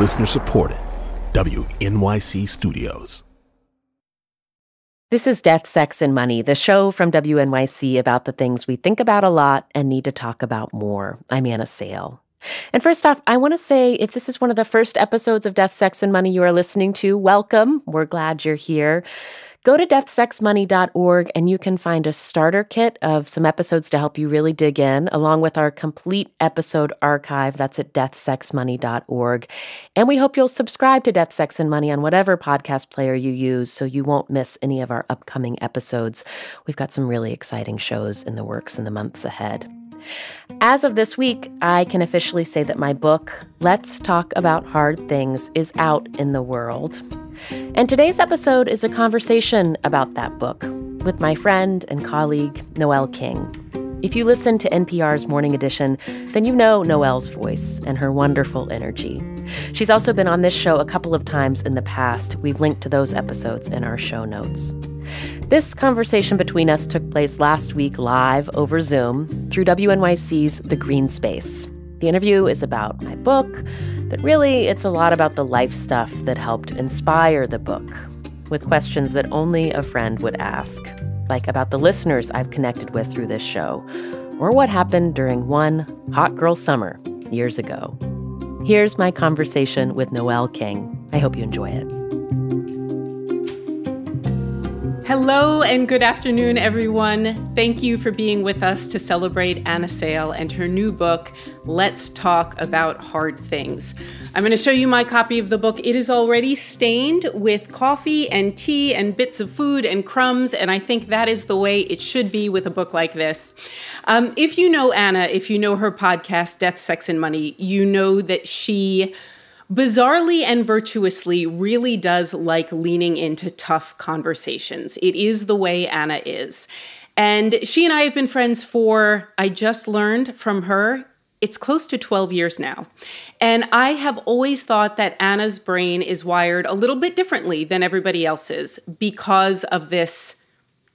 Listener supported. WNYC Studios. This is Death, Sex, and Money, the show from WNYC about the things we think about a lot and need to talk about more. I'm Anna Sale. And first off, I want to say if this is one of the first episodes of Death, Sex, and Money you are listening to, welcome. We're glad you're here. Go to deathsexmoney.org and you can find a starter kit of some episodes to help you really dig in, along with our complete episode archive. That's at deathsexmoney.org. And we hope you'll subscribe to Death, Sex, and Money on whatever podcast player you use so you won't miss any of our upcoming episodes. We've got some really exciting shows in the works in the months ahead. As of this week, I can officially say that my book, Let's Talk About Hard Things, is out in the world. And today's episode is a conversation about that book with my friend and colleague, Noel King. If you listen to NPR's Morning Edition, then you know Noel's voice and her wonderful energy. She's also been on this show a couple of times in the past. We've linked to those episodes in our show notes. This conversation between us took place last week live over Zoom through WNYC's The Green Space. The interview is about my book, but really it's a lot about the life stuff that helped inspire the book, with questions that only a friend would ask, like about the listeners I've connected with through this show, or what happened during one hot girl summer years ago. Here's my conversation with Noel King. I hope you enjoy it. Hello and good afternoon, everyone. Thank you for being with us to celebrate Anna Sale and her new book, Let's Talk About Hard Things. I'm going to show you my copy of the book. It is already stained with coffee and tea and bits of food and crumbs, and I think that is the way it should be with a book like this. Um, if you know Anna, if you know her podcast, Death, Sex, and Money, you know that she bizarrely and virtuously really does like leaning into tough conversations. It is the way Anna is. And she and I have been friends for, I just learned from her, it's close to 12 years now. And I have always thought that Anna's brain is wired a little bit differently than everybody else's because of this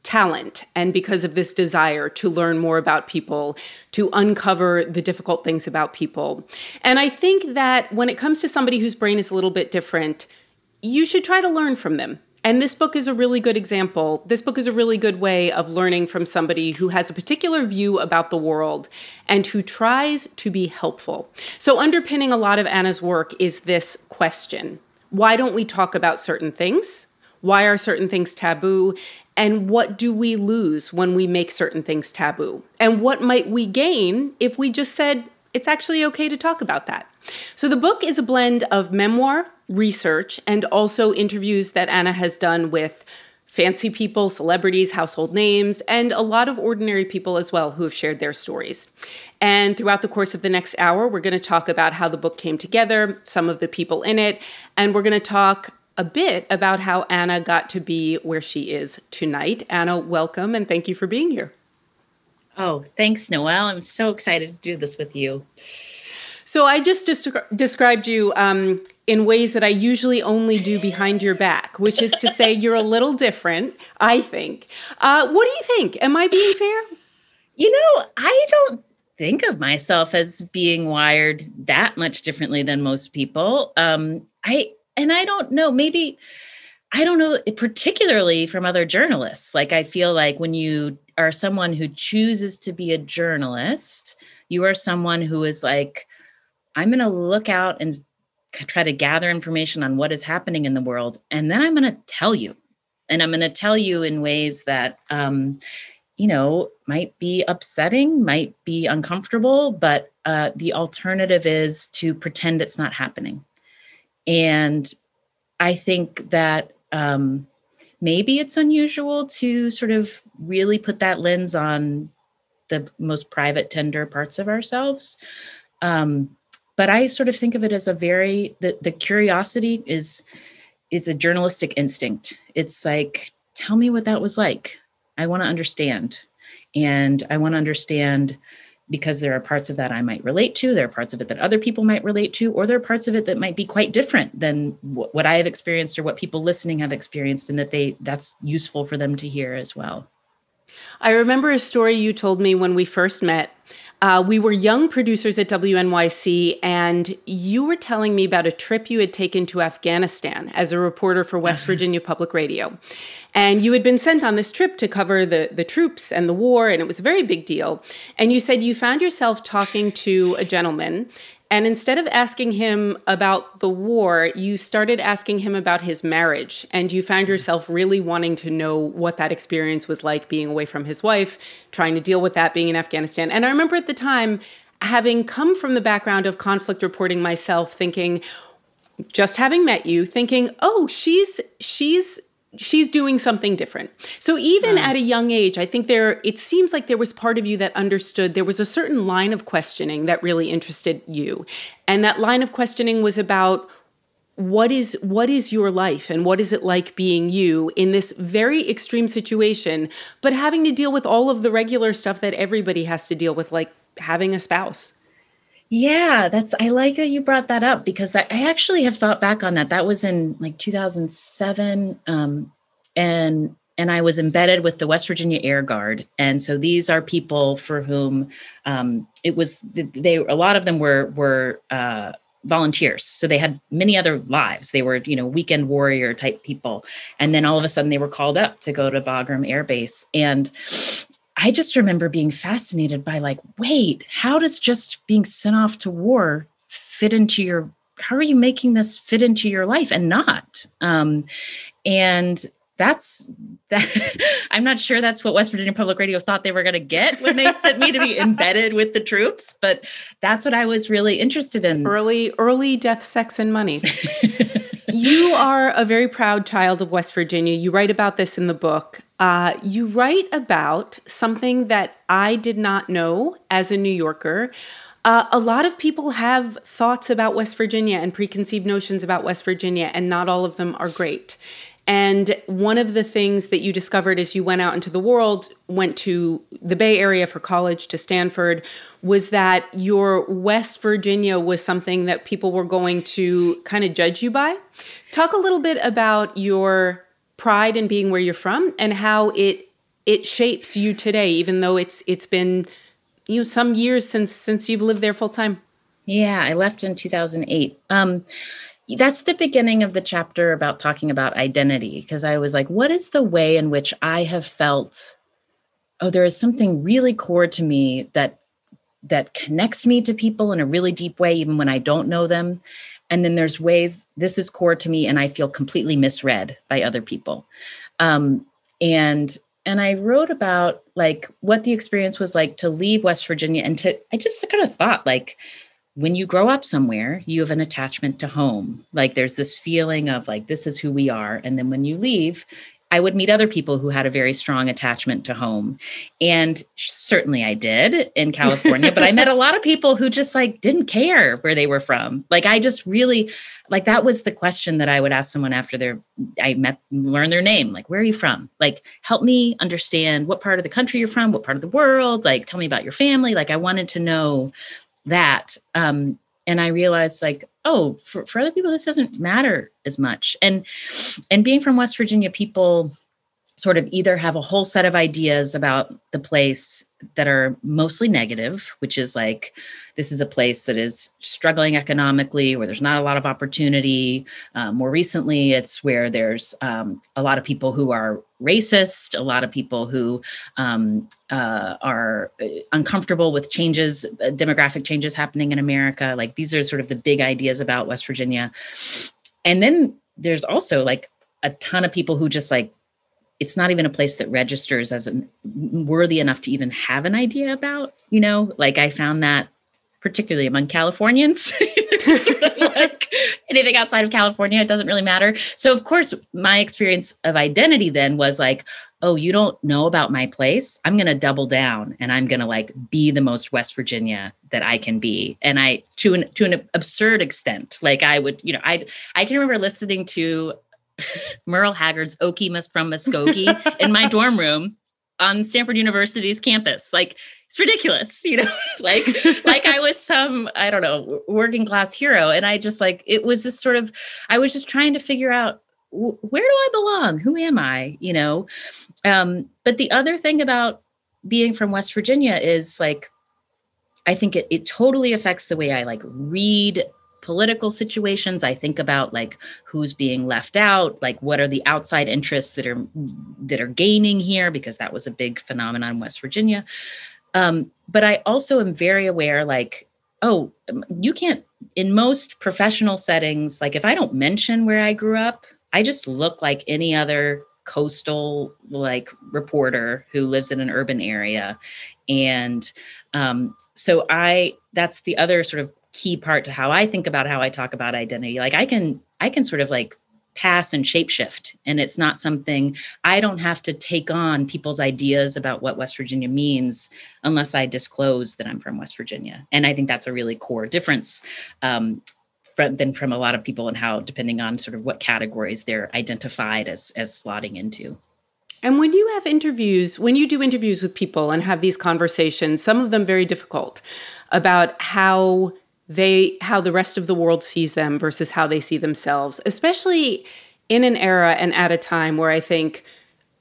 talent and because of this desire to learn more about people, to uncover the difficult things about people. And I think that when it comes to somebody whose brain is a little bit different, you should try to learn from them. And this book is a really good example. This book is a really good way of learning from somebody who has a particular view about the world and who tries to be helpful. So, underpinning a lot of Anna's work is this question Why don't we talk about certain things? Why are certain things taboo? And what do we lose when we make certain things taboo? And what might we gain if we just said, it's actually okay to talk about that? So the book is a blend of memoir, research, and also interviews that Anna has done with fancy people, celebrities, household names, and a lot of ordinary people as well who have shared their stories. And throughout the course of the next hour, we're going to talk about how the book came together, some of the people in it, and we're going to talk a bit about how Anna got to be where she is tonight. Anna, welcome and thank you for being here. Oh, thanks, Noel. I'm so excited to do this with you. So, I just described you um, in ways that I usually only do behind your back, which is to say you're a little different, I think. Uh, what do you think? Am I being fair? You know, I don't think of myself as being wired that much differently than most people. Um, I and I don't know, maybe I don't know, particularly from other journalists. Like, I feel like when you are someone who chooses to be a journalist, you are someone who is like, I'm going to look out and try to gather information on what is happening in the world. And then I'm going to tell you. And I'm going to tell you in ways that, um, you know, might be upsetting, might be uncomfortable, but uh, the alternative is to pretend it's not happening. And I think that um, maybe it's unusual to sort of really put that lens on the most private, tender parts of ourselves. Um, but I sort of think of it as a very the the curiosity is is a journalistic instinct. It's like, tell me what that was like. I want to understand, and I want to understand because there are parts of that I might relate to, there are parts of it that other people might relate to, or there are parts of it that might be quite different than w- what I have experienced or what people listening have experienced, and that they that's useful for them to hear as well. I remember a story you told me when we first met Uh, we were young producers at WNYC, and you were telling me about a trip you had taken to Afghanistan as a reporter for West uh-huh. Virginia Public Radio. And you had been sent on this trip to cover the, the troops and the war, and it was a very big deal. And you said you found yourself talking to a gentleman and instead of asking him about the war, you started asking him about his marriage. And you found yourself really wanting to know what that experience was like being away from his wife, trying to deal with that being in Afghanistan. And I remember at the time, having come from the background of conflict reporting myself, thinking, just having met you, thinking, oh, she's she's she's doing something different. So even mm. at a young age, I think there it seems like there was part of you that understood there was a certain line of questioning that really interested you. And that line of questioning was about what is what is your life and what is it like being you in this very extreme situation but having to deal with all of the regular stuff that everybody has to deal with like having a spouse yeah, that's I like that you brought that up because I, I actually have thought back on that. That was in like 2007, um, and and I was embedded with the West Virginia Air Guard, and so these are people for whom um, it was they a lot of them were were uh, volunteers, so they had many other lives. They were you know weekend warrior type people, and then all of a sudden they were called up to go to Bagram Air Base, and I just remember being fascinated by like, wait, how does just being sent off to war fit into your how are you making this fit into your life and not? Um, and that's that I'm not sure that's what West Virginia Public Radio thought they were going to get when they sent me to be embedded with the troops, but that's what I was really interested in. Early early death, sex and money. you are a very proud child of West Virginia. You write about this in the book. Uh, you write about something that I did not know as a New Yorker. Uh, a lot of people have thoughts about West Virginia and preconceived notions about West Virginia, and not all of them are great. And one of the things that you discovered as you went out into the world, went to the Bay Area for college, to Stanford, was that your West Virginia was something that people were going to kind of judge you by. Talk a little bit about your pride in being where you're from and how it it shapes you today, even though it's it's been you know some years since since you've lived there full time. Yeah, I left in 2008. Um, that's the beginning of the chapter about talking about identity because I was like, what is the way in which I have felt? Oh, there is something really core to me that that connects me to people in a really deep way, even when I don't know them. And then there's ways this is core to me, and I feel completely misread by other people. Um, and and I wrote about like what the experience was like to leave West Virginia and to I just kind of thought like when you grow up somewhere, you have an attachment to home. Like there's this feeling of like, this is who we are. And then when you leave, I would meet other people who had a very strong attachment to home. And certainly I did in California, but I met a lot of people who just like didn't care where they were from. Like I just really like that was the question that I would ask someone after their I met learn their name. Like, where are you from? Like, help me understand what part of the country you're from, what part of the world, like tell me about your family. Like I wanted to know that um, and i realized like oh for, for other people this doesn't matter as much. And and being from west virginia people sort of either have a whole set of ideas about the place that are mostly negative, which is like this is a place that is struggling economically, where there's not a lot of opportunity. Um, more recently, it's where there's um, a lot of people who are racist, a lot of people who um, uh, are uh, uncomfortable with changes, uh, demographic changes happening in America. Like these are sort of the big ideas about West Virginia. And then there's also like a ton of people who just like it's not even a place that registers as an, worthy enough to even have an idea about you know? Like i found that particularly among californians. Sort of like anything outside of california it doesn't really matter. So of course my experience of identity then was like oh you don't know about my place? I'm going to double down and i'm going to like be the most west virginia that i can be. And i to an to an absurd extent like i would you know i i can remember listening to Merle Haggard's Okie from Muskogee in my dorm room on Stanford University's campus. Like it's ridiculous, you know, like like I was some, I don't know, working class hero. And I just like it was just sort of, I was just trying to figure out where do I belong? Who am I? You know? Um, but the other thing about being from West Virginia is like I think it, it totally affects the way I like read political situations. I think about like who's being left out like what are the outside interests that are that are gaining here because that was a big phenomenon in west virginia. Um, but i also am very aware like oh you can't in most professional settings like if i don't mention where i grew up i just look like any other coastal like reporter who lives in an urban area. And um, so i that's the other sort of key part to how I think about how I talk about identity. Like I can I can sort of like pass and shapeshift and it's not something I don't have to take on people's ideas about what West Virginia means unless I disclose that I'm from West Virginia. And I think that's a really core difference um, than from a lot of people and how depending on sort of what categories they're identified as as slotting into. And when you have interviews, when you do interviews with people and have these conversations, some of them very difficult about how they how the rest of the world sees them versus how they see themselves especially in an era and at a time where i think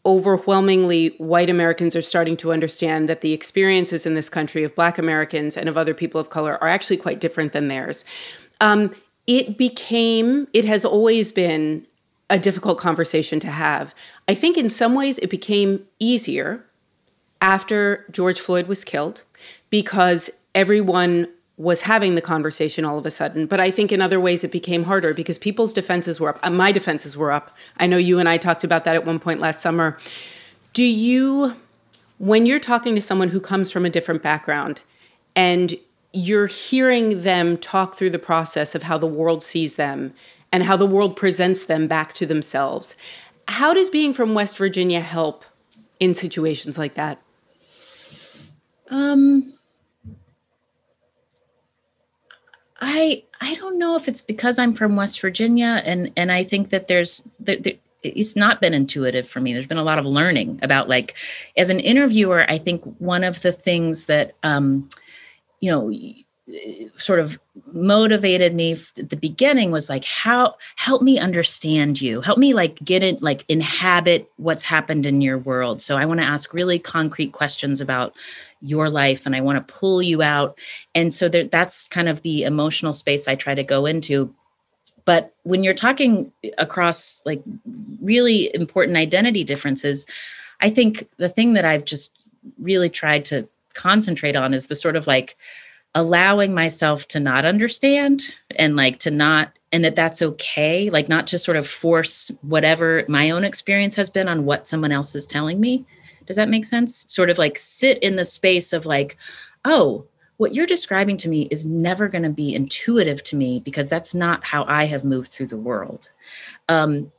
overwhelmingly white americans are starting to understand that the experiences in this country of black americans and of other people of color are actually quite different than theirs. Um, it became it has always been a difficult conversation to have. I think in some ways it became easier after george floyd was killed because everyone was having the conversation all of a sudden. But I think in other ways it became harder because people's defenses were up. Uh, my defenses were up. I know you and I talked about that at one point last summer. Do you, when you're talking to someone who comes from a different background and you're hearing them talk through the process of how the world sees them and how the world presents them back to themselves, how does being from West Virginia help in situations like that? Um, I I don't know if it's because I'm from West Virginia and and I think that there's there, there, it's not been intuitive for me. There's been a lot of learning about like as an interviewer. I think one of the things that um, you know sort of motivated me at the beginning was like how help me understand you. Help me like get it like inhabit what's happened in your world. So i want to ask really concrete questions about your life and i want to pull you out. And so there, that's kind of the emotional space i try to go into. But when you're talking across like really important identity differences i think the thing that i've just really tried to concentrate on is the sort of like allowing myself to not understand and like to not and that that's okay like not to sort of force whatever my own experience has been on what someone else is telling me. Does that make sense? Sort of like sit in the space of like oh what you're describing to me is never going to be intuitive to me because that's not how i have moved through the world. Um,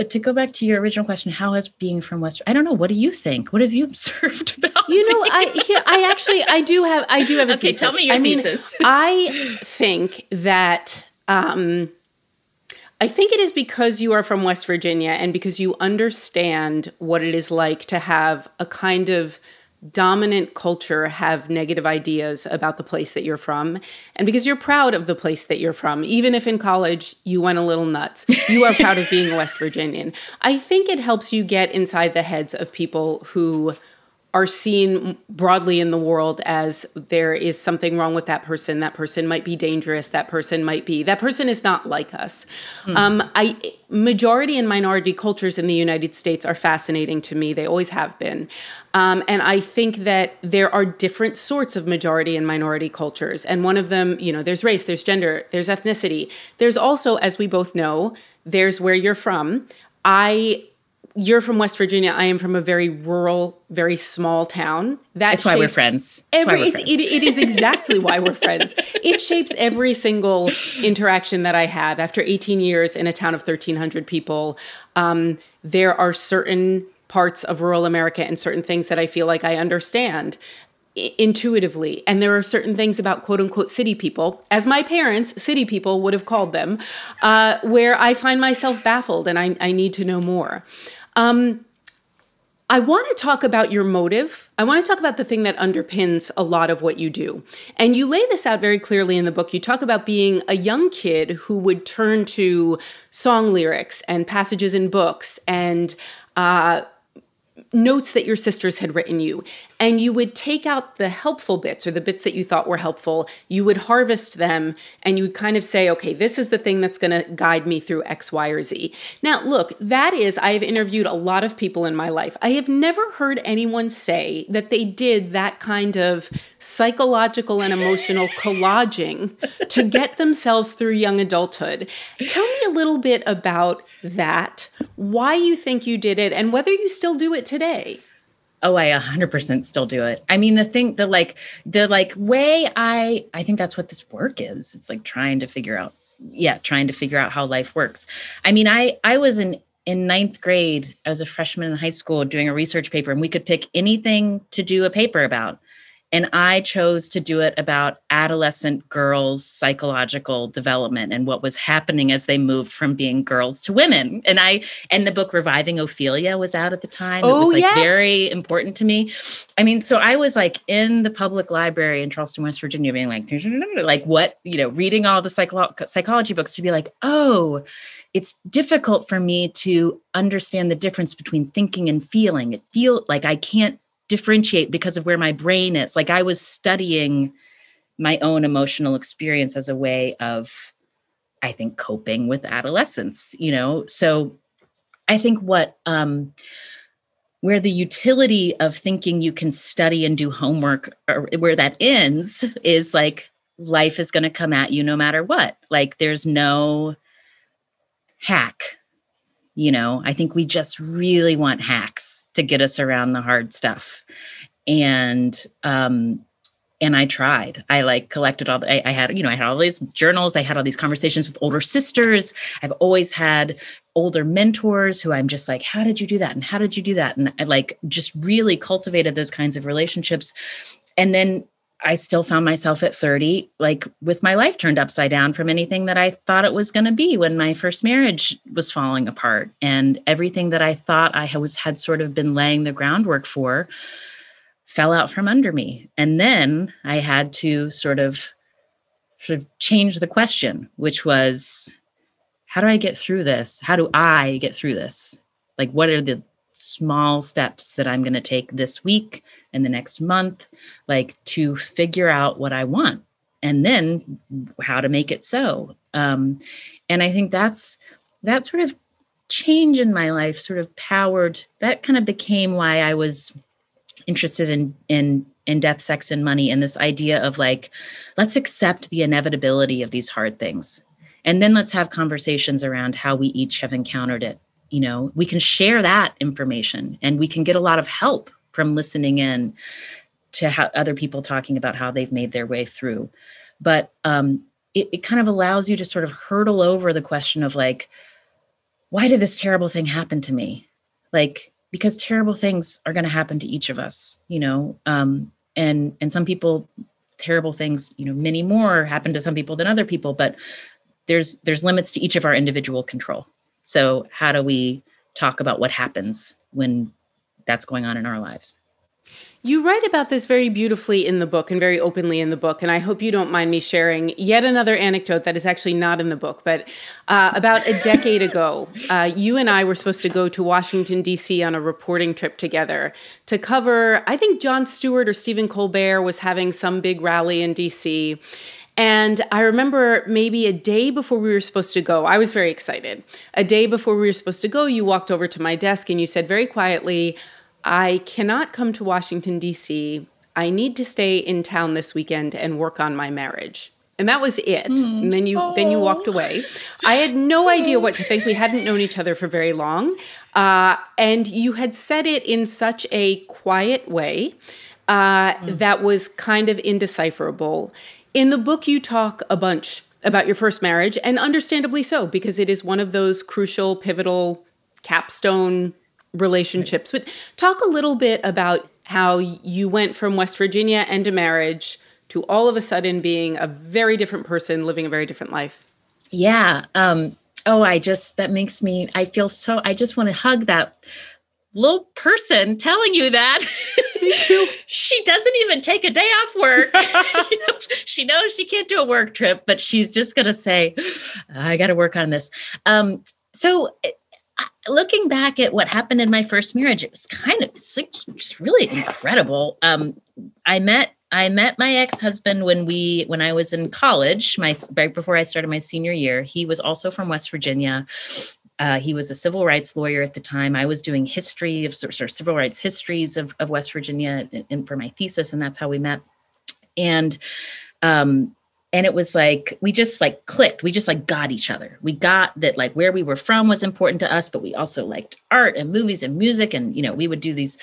but to go back to your original question, how has being from West? I don't know. What do you think? What have you observed about? You know, I I actually I do have I do have a okay, thesis. tell me your I thesis. Mean, I think that um, I think it is because you are from West Virginia and because you understand what it is like to have a kind of dominant culture have negative ideas about the place that you're from. And because you're proud of the place that you're from even if in college you went a little nuts you are proud of being a west virginian. I think it helps you get inside the heads of people who are seen broadly in the world as there is something wrong with that person. That person might be dangerous. That person might be. That person is not like us. Mm. Um, I majority and minority cultures in the United States are fascinating to me. They always have been, um, and I think that there are different sorts of majority and minority cultures. And one of them, you know, there's race, there's gender, there's ethnicity. There's also, as we both know, there's where you're from. I you're from West Virginia. I am from a very rural, very small town. That That's why we're friends. every, we're friends. It, it is exactly why we're friends. It shapes every single interaction that I have. After 18 years in a town of 1,300 people, um, there are certain parts of rural America and certain things that I feel like I understand intuitively. And there are certain things about quote unquote city people, as my parents, city people, would have called them, uh, where I find myself baffled and I, I need to know more. Um, I want to talk about your motive. I want to talk about the thing that underpins a lot of what you do. And you lay this out very clearly in the book. You talk about being a young kid who would turn to song lyrics and passages in books and uh, notes that your sisters had written you. and you would take out the helpful bits or the bits that you thought were helpful. You would harvest them and you would kind of say, okay, this is the thing that's going to guide me through X, Y, or Z. Now, look, that is, I have interviewed a lot of people in my life. I have never heard anyone say that they did that kind of psychological and emotional collaging to get themselves through young adulthood. Tell me a little bit about that, why you think you did it, and whether you still do it today. Oh, I 100% still do it. I mean, the thing, the like, the like way I, I think that's what this work is. It's like trying to figure out, yeah, trying to figure out how life works. I mean, I, I was in, in ninth grade, I was a freshman in high school doing a research paper, and we could pick anything to do a paper about. And I chose to do it about adolescent girls' psychological development and what was happening as they moved from being girls to women. And I and the book Reviving Ophelia was out at the time. Oh, it was like yes. very important to me. I mean, so I was like in the public library in Charleston, West Virginia, being like, like what, you know, reading all the psycholo- psychology books to be like, oh, it's difficult for me to understand the difference between thinking and feeling. It feel like I can't differentiate because of where my brain is. Like I was studying my own emotional experience as a way of, I think, coping with adolescence, you know? So I think what, um, where the utility of thinking you can study and do homework or where that ends is like life is going to come at you no matter what. Like there's no hack you know i think we just really want hacks to get us around the hard stuff. And um and i tried. I like collected all the, I, I had you know i had all these journals. I had all these conversations with older sisters. I've always had older mentors who i'm just like how did you do that? And how did you do that? And i like just really cultivated those kinds of relationships. And then I still found myself at 30, like with my life turned upside down from anything that I thought it was going to be when my first marriage was falling apart. And everything that I thought I was had sort of been laying the groundwork for fell out from under me. And then I had to sort of sort of change the question, which was how do I get through this? How do I get through this? Like what are the small steps that I'm going to take this week and the next month, like to figure out what I want and then how to make it so. Um, and I think that's that sort of change in my life sort of powered that kind of became why I was interested in in in death sex and money and this idea of like let's accept the inevitability of these hard things and then let's have conversations around how we each have encountered it you know we can share that information and we can get a lot of help from listening in to how other people talking about how they've made their way through. But um, it, it kind of allows you to sort of hurdle over the question of like why did this terrible thing happen to me? Like because terrible things are going to happen to each of us you know? Um, and and some people terrible things you know many more happen to some people than other people but there's there's limits to each of our individual control so how do we talk about what happens when that's going on in our lives. You write about this very beautifully in the book and very openly in the book, and I hope you don't mind me sharing yet another anecdote that is actually not in the book. But uh, about a decade ago, uh, you and I were supposed to go to Washington, D.C. on a reporting trip together to cover, I think Jon Stewart or Stephen Colbert was having some big rally in D.C. And I remember maybe a day before we were supposed to go, I was very excited. A day before we were supposed to go, you walked over to my desk and you said very quietly, I cannot come to Washington, D.C. I need to stay in town this weekend and work on my marriage. And that was it. Mm. And then you oh. then you walked away. I had no idea what to think. We hadn't known each other for very long, uh, and you had said it in such a quiet way uh, mm. that was kind of indecipherable. In the book, you talk a bunch about your first marriage, and understandably so, because it is one of those crucial, pivotal, capstone relationships. But talk a little bit about how you went from West Virginia and a marriage to all of a sudden being a very different person, living a very different life. Yeah. Um, oh, I just, that makes me, I feel so, I just want to hug that little person telling you that. Me too. she doesn't even take a day off work. you know, she knows she can't do a work trip, but she's just going to say, I got to work on this. Um, so looking back at what happened in my first marriage, it was kind of it's like just really incredible. Um, I met I met my ex-husband when we when I was in college, my right before I started my senior year. He was also from West Virginia. Uh, he was a civil rights lawyer at the time. I was doing history of sort of civil rights histories of, of West Virginia and for my thesis, and that's how we met. And um, and it was like we just like clicked we just like got each other we got that like where we were from was important to us but we also liked art and movies and music and you know we would do these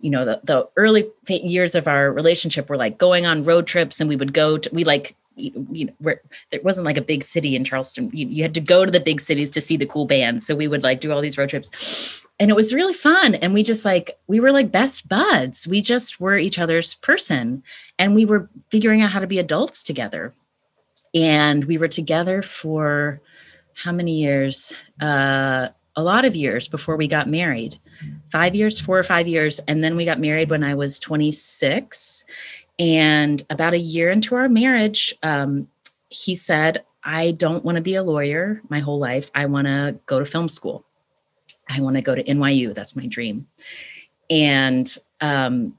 you know the, the early years of our relationship were like going on road trips and we would go to we like you know where there wasn't like a big city in charleston. You, you had to go to the big cities to see the cool bands so we would like do all these road trips. And it was really fun. And we just like we were like best buds. We just were each other's person. And we were figuring out how to be adults together. And we were together for how many years? Uh, a lot of years before we got married. Five years, four or five years, and then we got married when I was 26. And about a year into our marriage, um, he said, "I don't want to be a lawyer my whole life. I want to go to film school. I want to go to NYU. That's my dream." And um,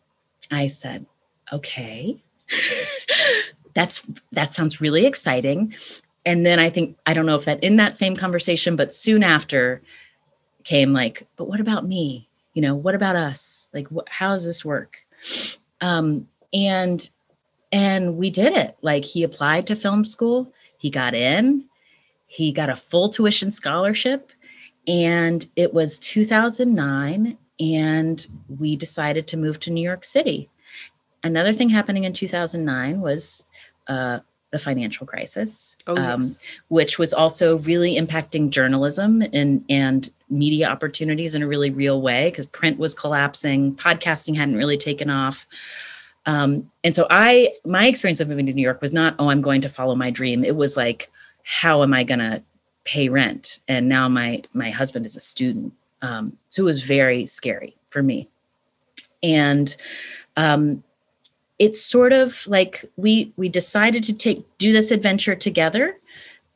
I said, "Okay." that's that sounds really exciting and then i think i don't know if that in that same conversation but soon after came like but what about me you know what about us like wh- how does this work um and and we did it. Like he applied to film school he got in he got a full tuition scholarship and it was 2009 and we decided to move to new york city. Another thing happening in 2009 was uh, the financial crisis, oh, um, which was also really impacting journalism and and media opportunities in a really real way because print was collapsing, podcasting hadn't really taken off. Um, and so I my experience of moving to New York was not, oh, I'm going to follow my dream. It was like, how am I gonna pay rent? And now my my husband is a student. Um, so it was very scary for me. And um, it's sort of like we we decided to take do this adventure together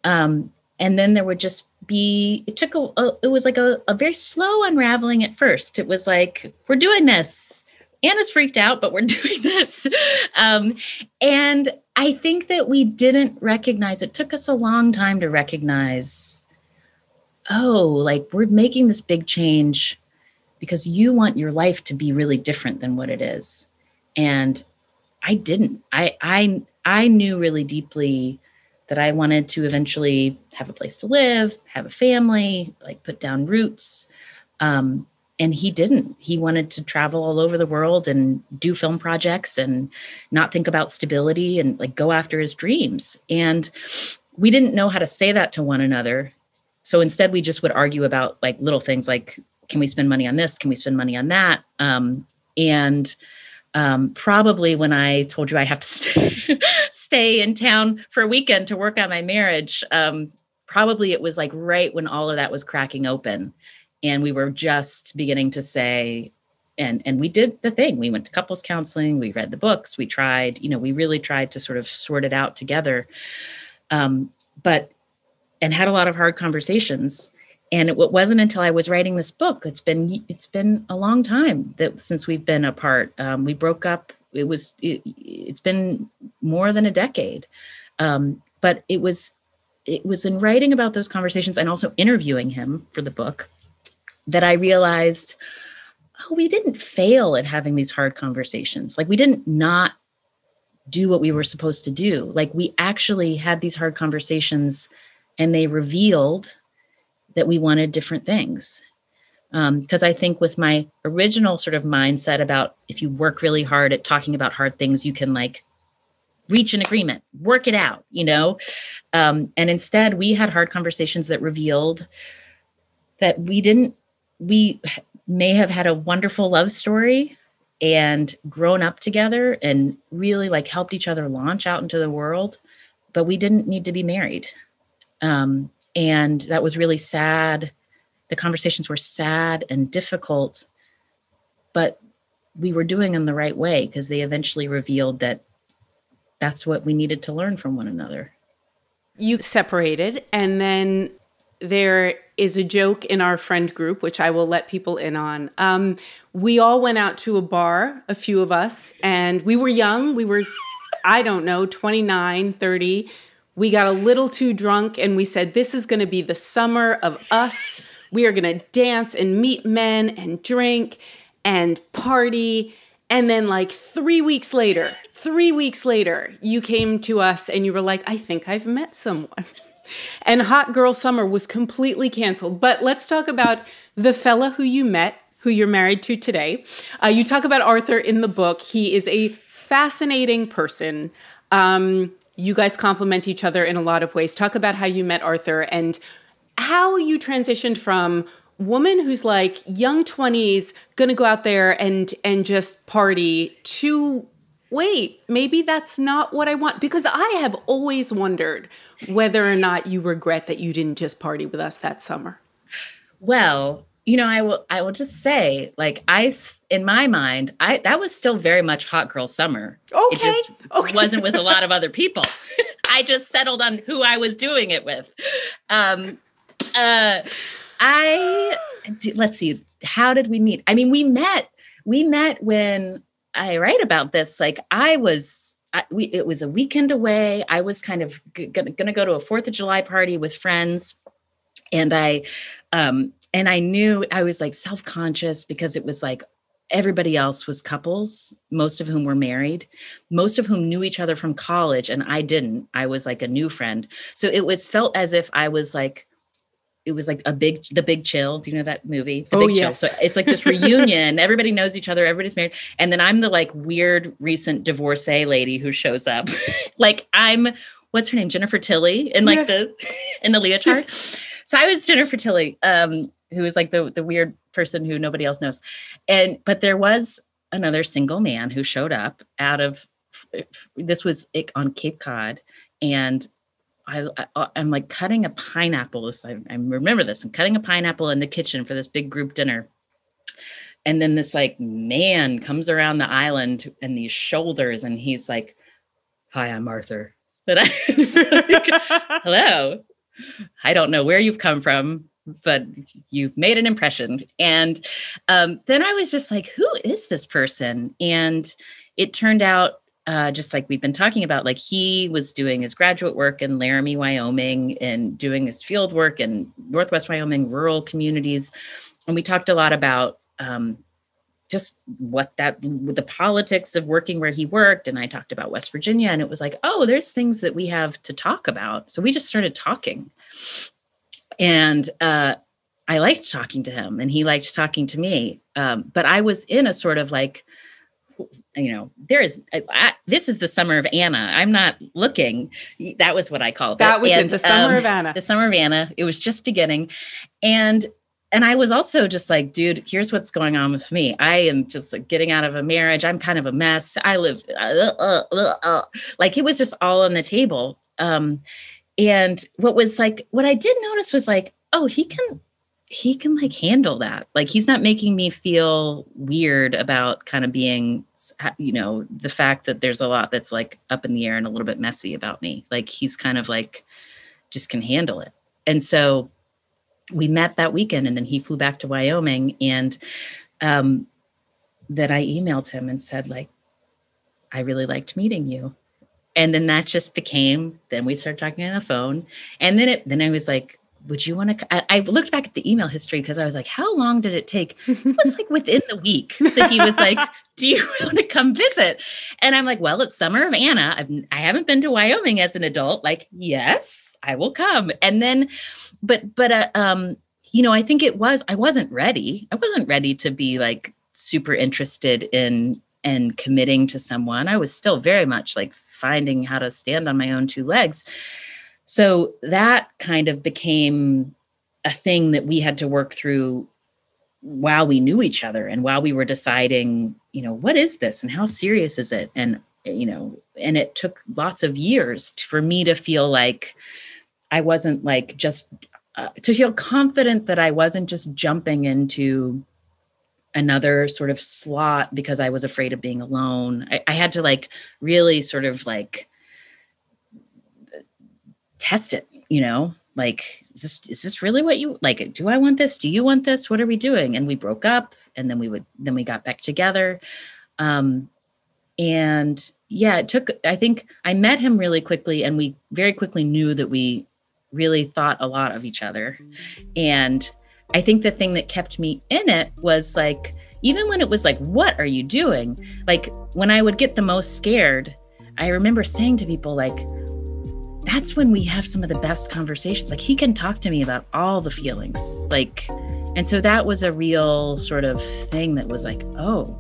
um, and then there would just be it took a, a it was like a, a, very slow unraveling at first it was like we're doing this anna's freaked out but we're doing this um, and i think that we didn't recognize it took us a long time to recognize oh like we're making this big change because you want your life to be really different than what it is and I didn't. I I I knew really deeply that I wanted to eventually have a place to live, have a family, like put down roots. Um, and he didn't. He wanted to travel all over the world and do film projects and not think about stability and like go after his dreams. And we didn't know how to say that to one another. So instead, we just would argue about like little things like, can we spend money on this? Can we spend money on that? Um, and um, probably when I told you I have to stay, stay in town for a weekend to work on my marriage, um, probably it was like right when all of that was cracking open. And we were just beginning to say, and and we did the thing. We went to couples counseling, we read the books, we tried, you know, we really tried to sort of sort it out together. Um, but and had a lot of hard conversations and it wasn't until I was writing this book. It's been it's been a long time that since we've been apart. Um, we broke up. It was it, has been more than a decade, um, but it was it was in writing about those conversations and also interviewing him for the book that I realized, oh, we didn't fail at having these hard conversations. Like we didn't not do what we were supposed to do. Like we actually had these hard conversations, and they revealed that we wanted different things. Because um, I think with my original sort of mindset about if you work really hard at talking about hard things, you can like reach an agreement, work it out, you know? Um, and instead, we had hard conversations that revealed that we didn't, we may have had a wonderful love story and grown up together and really like helped each other launch out into the world, but we didn't need to be married. Um, and that was really sad the conversations were sad and difficult but we were doing them the right way because they eventually revealed that that's what we needed to learn from one another you separated and then there is a joke in our friend group, which I will let people in on. Um, we all went out to a bar, a few of us, and we were young. We were, I don't know, 29, 30. We got a little too drunk and we said, This is going to be the summer of us. We are going to dance and meet men and drink and party. And then, like three weeks later, three weeks later, you came to us and you were like, I think I've met someone. And Hot Girl Summer was completely canceled. But let's talk about the fella who you met, who you're married to today. Uh, you talk about Arthur in the book. He is a fascinating person. Um, you guys complement each other in a lot of ways. Talk about how you met Arthur and how you transitioned from woman who's like young 20s gonna go out there and and just party to wait maybe that's not what i want because i have always wondered whether or not you regret that you didn't just party with us that summer well you know i will i will just say like i in my mind i that was still very much hot girl summer okay it just okay. wasn't with a lot of other people i just settled on who i was doing it with um uh I let's see, how did we meet? I mean, we met. We met when I write about this. Like I was, I, we, it was a weekend away. I was kind of g- gonna, go to a Fourth of July party with friends, and I, um, and I knew I was like self conscious because it was like everybody else was couples, most of whom were married, most of whom knew each other from college, and I didn't. I was like a new friend, so it was felt as if I was like it was like a big the big chill. Do you know that movie the oh, big yes. chill so it's like this reunion. Everybody knows each other. Everybody's married. And then i'm the like weird recent divorcee lady who shows up. Like i'm what's her name? Jennifer tilly in like yes. the in the leotard? So i was jennifer tilly um who was like the the weird person who nobody else knows. And but there was another single man who showed up out of this was on cape cod. And I, I am like cutting a pineapple. I, I remember this. I'm cutting a pineapple in the kitchen for this big group dinner, and then this like man comes around the island and these shoulders, and he's like, "Hi, I'm Arthur." And I was like, "Hello, I don't know where you've come from, but you've made an impression." And um, then I was just like, "Who is this person?" And it turned out uh, just like we've been talking about, like he was doing his graduate work in Laramie, Wyoming, and doing his field work in Northwest Wyoming, rural communities. And we talked a lot about um, just what that, the politics of working where he worked. And I talked about West Virginia, and it was like, oh, there's things that we have to talk about. So we just started talking. And uh, I liked talking to him, and he liked talking to me. Um, but I was in a sort of like, you know, there is I, I, this is the summer of Anna. I'm not looking. That was what I called that it. was and, it. The summer um, of Anna. The summer of Anna. It was just beginning, and and I was also just like, dude, here's what's going on with me. I am just like getting out of a marriage. I'm kind of a mess. I live uh, uh, uh, uh. like it was just all on the table. Um, and what was like, what I did notice was like, oh, he can he can like handle that. Like he's not making me feel weird about kind of being, you know, the fact that there's a lot that's like up in the air and a little bit messy about me. Like he's kind of like just can handle it. And so we met that weekend and then he flew back to Wyoming and um that I emailed him and said like I really liked meeting you. And then that just became then we started talking on the phone and then it then I was like would you want to? I, I, looked back at the email history because I was like, how long did it take? It was like within the week that he was like, do you want to come visit? And I'm like, well, it's summer of Anna. I've, I haven't been to Wyoming as an adult. Like, yes, I will come. And then, but, but, uh, um, you know, I think it was, I wasn't ready. I wasn't ready to be like super interested in, and committing to someone. I was still very much like finding how to stand on my own two legs. So that kind of became a thing that we had to work through while we knew each other and while we were deciding, you know, what is this and how serious is it? And, you know, and it took lots of years for me to feel like I wasn't like just uh, to feel confident that I wasn't just jumping into another sort of slot because I was afraid of being alone. I, I had to like really sort of like test it, you know, like is this is this really what you like do i want this? Do you want this? What are we doing? And we broke up and then we would then we got back together. Um and yeah it took i think i met him really quickly and we very quickly knew that we really thought a lot of each other. And i think the thing that kept me in it was like even when it was like what are you doing? Like when i would get the most scared i remember saying to people like that's when we have some of the best conversations like he can talk to me about all the feelings like and so that was a real sort of thing that was like oh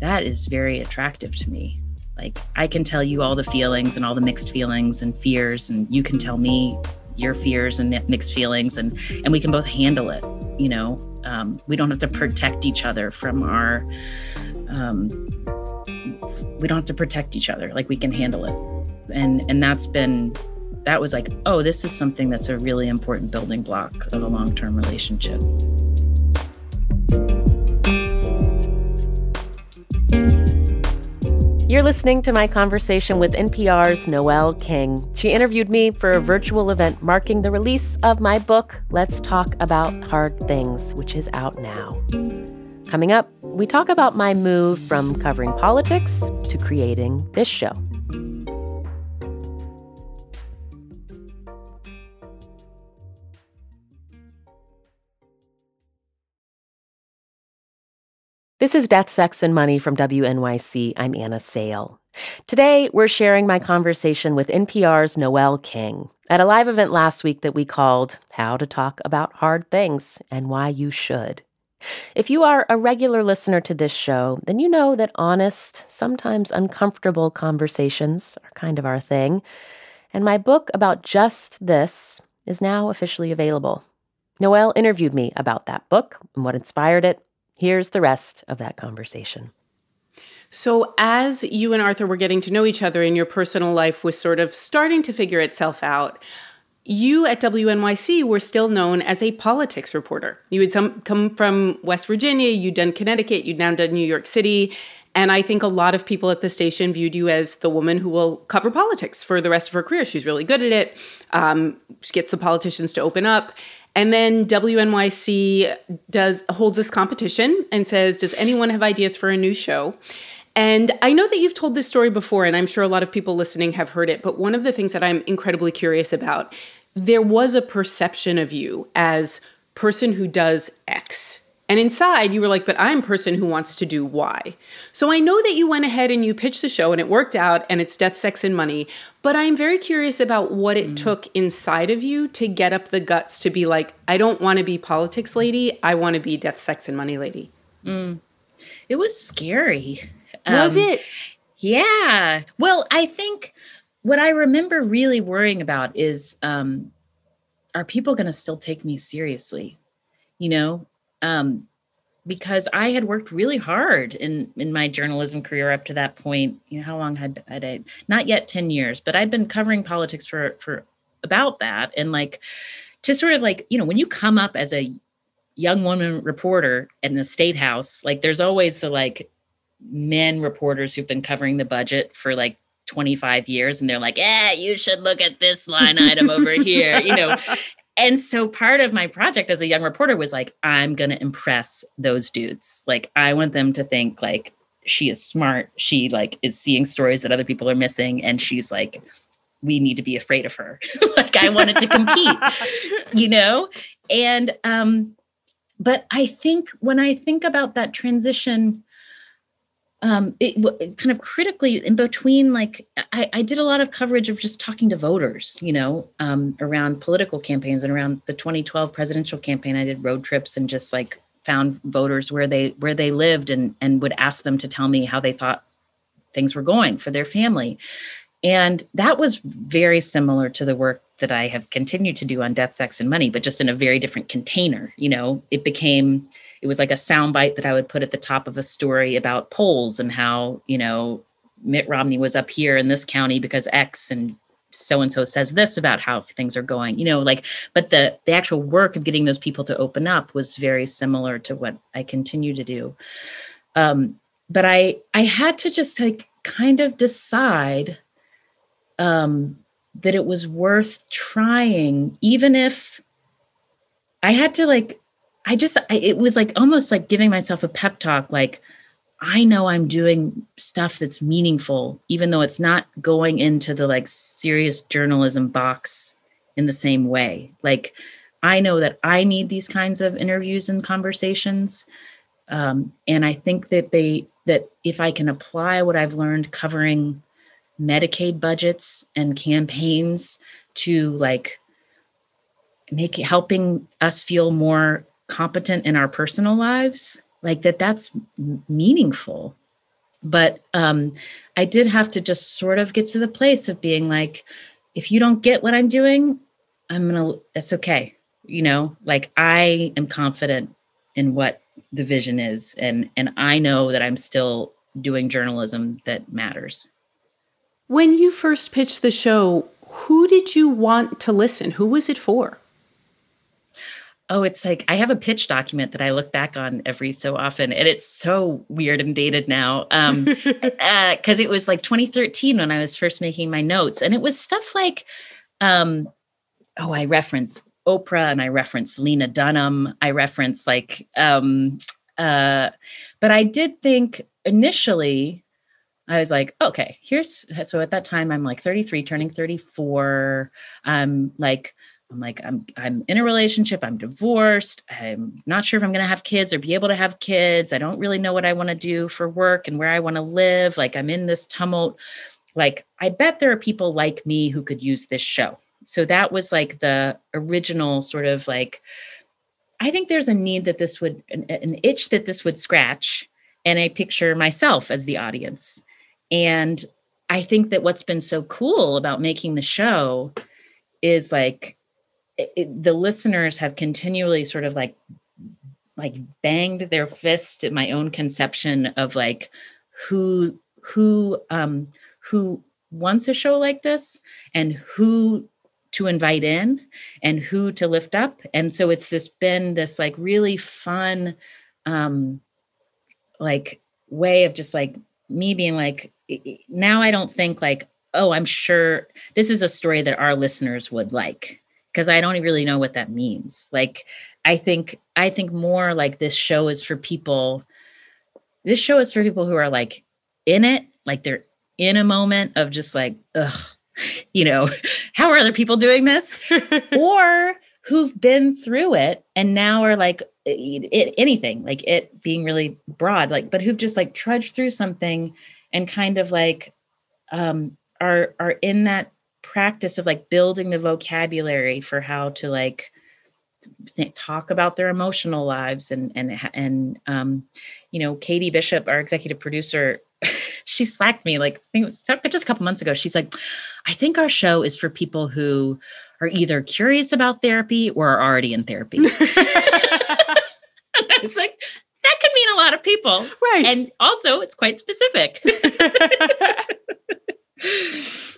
that is very attractive to me like I can tell you all the feelings and all the mixed feelings and fears, and you can tell me your fears and mixed feelings, and and we can both handle it. You know, um, we don't have to protect each other from our. Um, we don't have to protect each other. Like we can handle it, and and that's been that was like oh this is something that's a really important building block of a long-term relationship You're listening to my conversation with NPR's Noel King. She interviewed me for a virtual event marking the release of my book, Let's Talk About Hard Things, which is out now. Coming up, we talk about my move from covering politics to creating this show. This is Death, Sex, and Money from WNYC. I'm Anna Sale. Today, we're sharing my conversation with NPR's Noel King at a live event last week that we called How to Talk About Hard Things and Why You Should. If you are a regular listener to this show, then you know that honest, sometimes uncomfortable conversations are kind of our thing. And my book about just this is now officially available. Noel interviewed me about that book and what inspired it Here's the rest of that conversation. So, as you and Arthur were getting to know each other and your personal life was sort of starting to figure itself out, you at WNYC were still known as a politics reporter. You had some, come from West Virginia, you'd done Connecticut, you'd now done New York City. And I think a lot of people at the station viewed you as the woman who will cover politics for the rest of her career. She's really good at it. Um, she gets the politicians to open up. And then WNYC does holds this competition and says, "Does anyone have ideas for a new show?" And I know that you've told this story before, and I'm sure a lot of people listening have heard it. But one of the things that I'm incredibly curious about, there was a perception of you as person who does X and inside, you were like, but I'm person who wants to do Y. So I know that you went ahead and you pitched the show and it worked out and it's death, sex, and money. But I'm very curious about what it mm. took inside of you to get up the guts to be like, I don't want to be politics lady. I want to be death, sex, and money lady. Mm. It was scary. Was um, it? Yeah. Well, I think what I remember really worrying about is um, are people going to still take me seriously? You know, um, because I had worked really hard in in my journalism career up to that point. You know, how long had, had I? Not yet ten years, but I'd been covering politics for for about that, and like to sort of like you know when you come up as a young woman reporter in the state house, like there's always the like men reporters who've been covering the budget for like 25 years and they're like, "Eh, you should look at this line item over here," you know. And so part of my project as a young reporter was like, I'm going to impress those dudes. Like, I want them to think like she is smart. She like is seeing stories that other people are missing. And she's like, we need to be afraid of her. like I wanted to compete, you know? And, um, but I think when I think about that transition, um, it, it, kind of critically in between like I, I, did a lot of coverage of just talking to voters you know um, around political campaigns and around the 2012 presidential campaign. I did road trips and just like found voters where they where they lived and and would ask them to tell me how they thought things were going for their family. And that was very similar to the work that i have continued to do on death sex and money but just in a very different container you know? It became it was like a soundbite that I would put at the top of a story about polls and how, you know, Mitt Romney was up here in this county because X and so and so says this about how things are going you know like but the the actual work of getting those people to open up was very similar to what i continue to do. Um but i i had to just like kind of decide um that it was worth trying, even if I had to like, I just, I, it was like almost like giving myself a pep talk, like, I know I'm doing stuff that's meaningful, even though it's not going into the like serious journalism box in the same way. Like, I know that I need these kinds of interviews and conversations. Um, and I think that they, that if I can apply what I've learned covering Medicaid budgets and campaigns to like make helping us feel more competent in our personal lives, like that that's meaningful. But um i did have to just sort of get to the place of being like if you don't get what i'm doing i'm gonna it's okay. You know like i am confident in what the vision is and and i know that i'm still doing journalism that matters. When you first pitched the show who did you want to listen? Who was it for oh, it's like I have a pitch document that I look back on every so often, and it's so weird and dated now. Um, because uh, it was like 2013 when I was first making my notes, and it was stuff like, um, oh, I reference Oprah and I reference Lena Dunham. I reference like, um, uh, but I did think initially. I was like, okay, here's so at that time I'm like 33, turning 34. I'm like, I'm like, I'm I'm in a relationship, I'm divorced, I'm not sure if I'm gonna have kids or be able to have kids. I don't really know what I want to do for work and where I want to live. Like I'm in this tumult. Like, I bet there are people like me who could use this show. So that was like the original sort of like, I think there's a need that this would an, an itch that this would scratch. And I picture myself as the audience. And I think that what's been so cool about making the show is like it, the listeners have continually sort of like like banged their fist at my own conception of like who who um who wants a show like this and who to invite in and who to lift up. And so it's this been this like really fun um like way of just like me being like now i don't think like oh i'm sure this is a story that our listeners would like because I don't really know what that means. Like I think I think more like this show is for people this show is for people who are like in it, like they're in a moment of just like ugh, you know, how are other people doing this? or who've been through it and now are like it, anything, like it being really broad, like but who've just like trudged through something and kind of like um are are in that practice of like building the vocabulary for how to like th- talk about their emotional lives and and and um you know katie bishop our executive producer she slacked me like just a couple months ago. She's like i think our show is for people who are either curious about therapy or are already in therapy. I was like that could mean a lot of people. Right. And also it's quite specific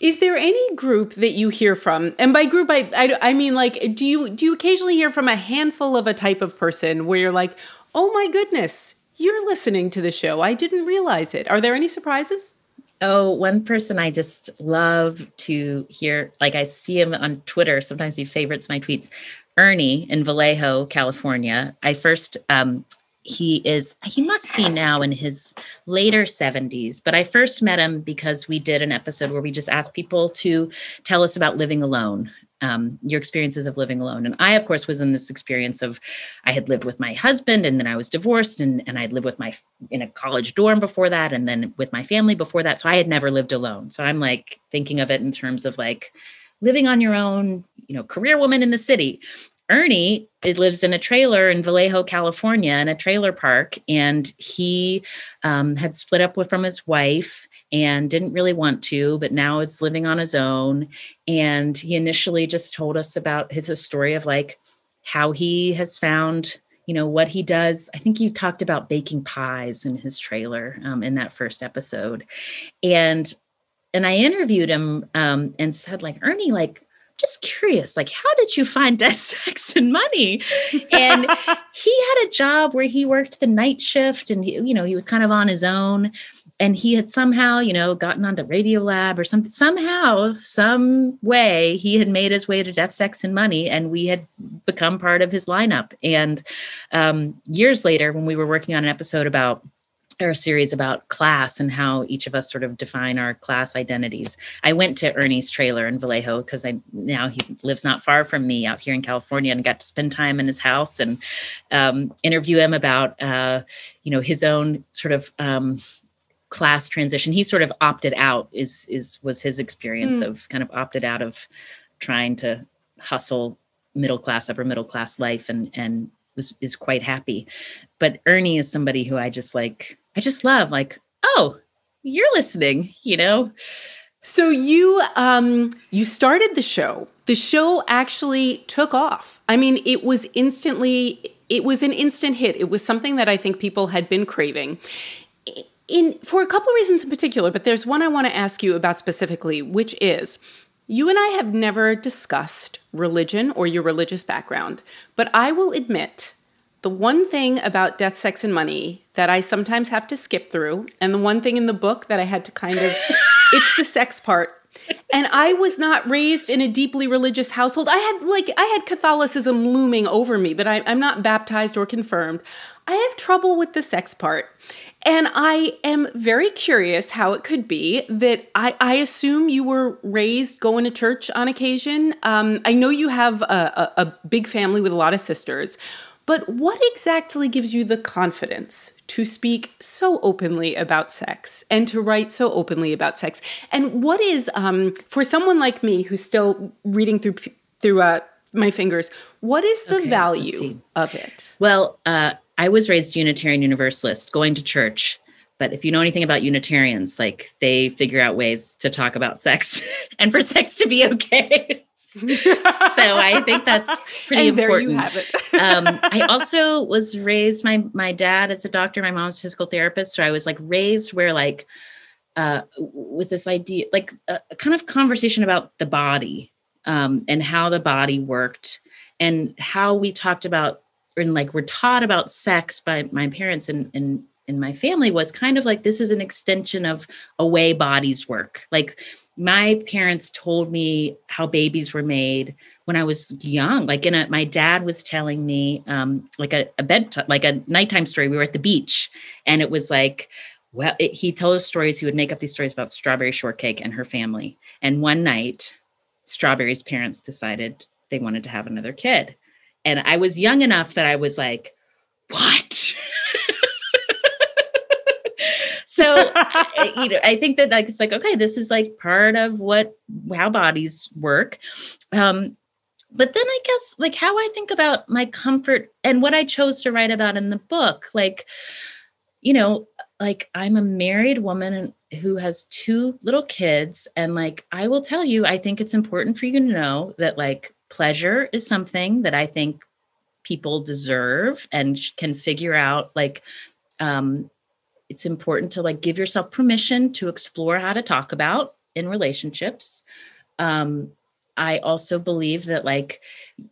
is there any group that you hear from and by group I, I, I mean like do you do you occasionally hear from a handful of a type of person where you're like oh my goodness you're listening to the show. I didn't realize it. Are there any surprises? Oh one person i just love to hear like i see him on twitter. Sometimes he favorites my tweets. Ernie in vallejo california. I first um, he is he must be now in his later 70s but i first met him because we did an episode where we just asked people to tell us about living alone um, your experiences of living alone. And i of course was in this experience of i had lived with my husband and then i was divorced and, and i'd lived with my in a college dorm before that and then with my family before that. So i had never lived alone. So i'm like thinking of it in terms of like living on your own you know career woman in the city Ernie it lives in a trailer in Vallejo, California, in a trailer park, and he um, had split up with, from his wife and didn't really want to, but now is living on his own. And he initially just told us about his story of like how he has found, you know, what he does. I think you talked about baking pies in his trailer um, in that first episode, and and I interviewed him um, and said like Ernie, like just curious, like, how did you find death, sex, and money? And he had a job where he worked the night shift and, he, you know, he was kind of on his own. and he had somehow, you know, gotten onto Radiolab or something. Somehow, some way, he had made his way to Death, Sex, and Money, and we had become part of his lineup. And um, years later, when we were working on an episode about a series about class and how each of us sort of define our class identities. I went to Ernie's trailer in Vallejo because I now he lives not far from me out here in California and got to spend time in his house and um, interview him about uh, you know his own sort of um, class transition. He sort of opted out is is was his experience mm. of kind of opted out of trying to hustle middle class upper middle class life and and was is quite happy. But Ernie is somebody who I just like I just love like, oh, you're listening, you know? So you um you started the show. The show actually took off. I mean, it was instantly it was an instant hit. It was something that I think people had been craving. In for a couple reasons in particular, but there's one I want to ask you about specifically, which is you and I have never discussed religion or your religious background, but I will admit the one thing about death, sex, and money that I sometimes have to skip through, and the one thing in the book that I had to kind of, it's the sex part. And I was not raised in a deeply religious household. I had like I had Catholicism looming over me, but I, I'm not baptized or confirmed. I have trouble with the sex part. And I am very curious how it could be that I, I assume you were raised going to church on occasion. Um, I know you have a, a, a big family with a lot of sisters. But what exactly gives you the confidence to speak so openly about sex and to write so openly about sex? And what is, um, for someone like me who's still reading through through uh, my fingers, what is the okay, value of it? Well, uh, I was raised Unitarian Universalist, going to church. But if you know anything about Unitarians, like they figure out ways to talk about sex and for sex to be okay. so I think that's pretty important. um, I also was raised. My my dad is a doctor. My mom's a physical therapist. So I was like raised where like uh, with this idea, like a, a kind of conversation about the body um, and how the body worked and how we talked about and like we're taught about sex by my parents and and in my family was kind of like this is an extension of a way bodies work. Like my parents told me how babies were made when I was young. Like in a, my dad was telling me um, like a, a like a nighttime story. We were at the beach and it was like, well, it, he told us stories. He would make up these stories about strawberry shortcake and her family. And one night, Strawberry's parents decided they wanted to have another kid. And I was young enough that I was like, what? So you know i think that like it's like okay this is like part of what how bodies work. Um but then i guess like how i think about my comfort and what i chose to write about in the book like you know like i'm a married woman who has two little kids and like i will tell you i think it's important for you to know that like pleasure is something that i think people deserve and can figure out like um it's important to like give yourself permission to explore how to talk about in relationships. Um i also believe that like